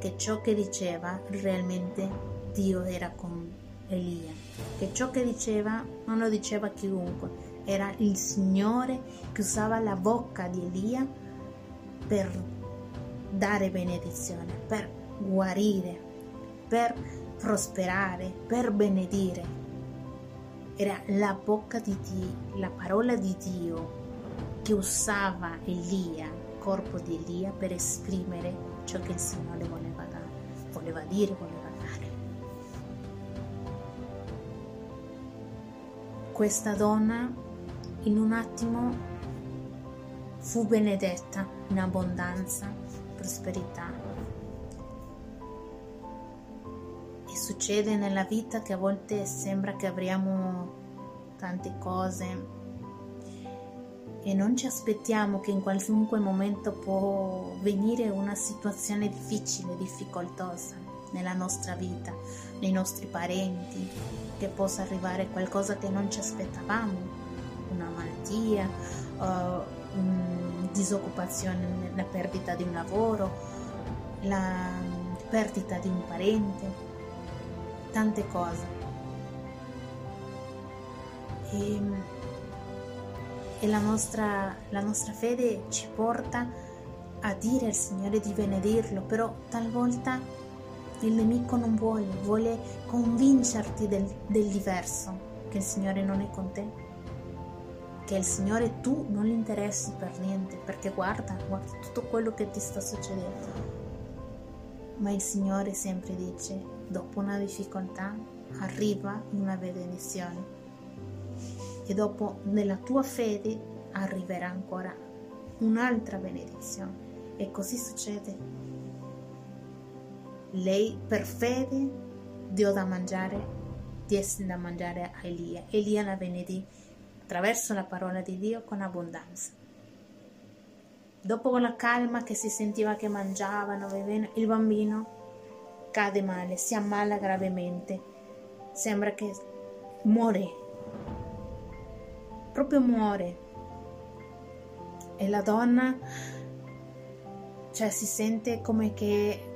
che ciò che diceva realmente Dio era con Elia, che ciò che diceva non lo diceva chiunque, era il Signore che usava la bocca di Elia per dare benedizione, per guarire, per prosperare, per benedire. Era la bocca di Dio, la parola di Dio che usava Elia, il corpo di Elia, per esprimere ciò che il Signore voleva, dare, voleva dire, voleva dare. Questa donna in un attimo fu benedetta in abbondanza, prosperità. E succede nella vita che a volte sembra che avremo tante cose e non ci aspettiamo che in qualunque momento può venire una situazione difficile, difficoltosa nella nostra vita, nei nostri parenti, che possa arrivare qualcosa che non ci aspettavamo, una malattia, uh, un disoccupazione, la perdita di un lavoro, la perdita di un parente, tante cose. E e la nostra, la nostra fede ci porta a dire al Signore di benedirlo, però talvolta il nemico non vuole, vuole convincerti del, del diverso, che il Signore non è con te, che il Signore tu non gli interessi per niente, perché guarda, guarda tutto quello che ti sta succedendo. Ma il Signore sempre dice, dopo una difficoltà arriva una benedizione e dopo nella tua fede arriverà ancora un'altra benedizione. E così succede. Lei per fede dio da mangiare, diede da mangiare a Elia. Elia la benedì attraverso la parola di Dio con abbondanza. Dopo con la calma che si sentiva che mangiavano, bevevano, il bambino cade male, si ammala gravemente, sembra che muore proprio muore e la donna cioè si sente come che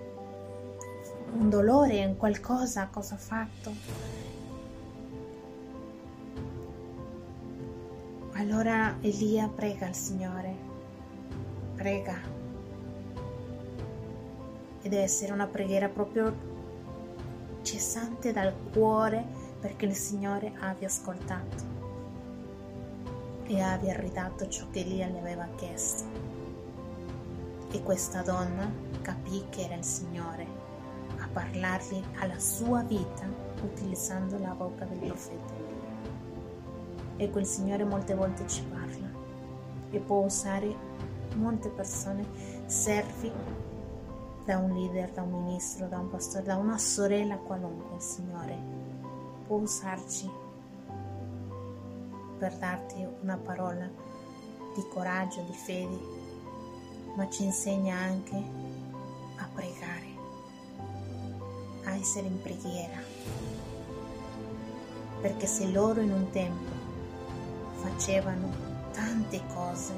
un dolore, un qualcosa, cosa ha fatto. Allora Elia prega il Signore, prega. E deve essere una preghiera proprio cessante dal cuore perché il Signore abbia ascoltato e abbia ridato ciò che Elia le aveva chiesto. E questa donna capì che era il Signore a parlargli alla sua vita utilizzando la bocca del profeta Elia. E quel Signore molte volte ci parla e può usare molte persone, servi da un leader, da un ministro, da un pastore, da una sorella qualunque, il Signore può usarci per darti una parola di coraggio, di fede, ma ci insegna anche a pregare, a essere in preghiera. Perché se loro in un tempo facevano tante cose,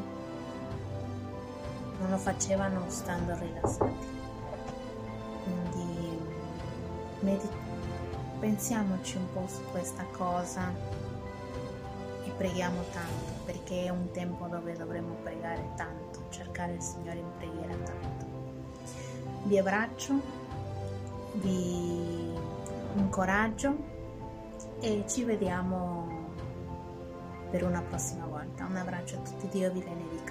non lo facevano stando rilassati. Quindi medit- pensiamoci un po' su questa cosa preghiamo tanto perché è un tempo dove dovremo pregare tanto, cercare il Signore in preghiera tanto. Vi abbraccio, vi incoraggio e ci vediamo per una prossima volta. Un abbraccio a tutti, Dio vi benedica.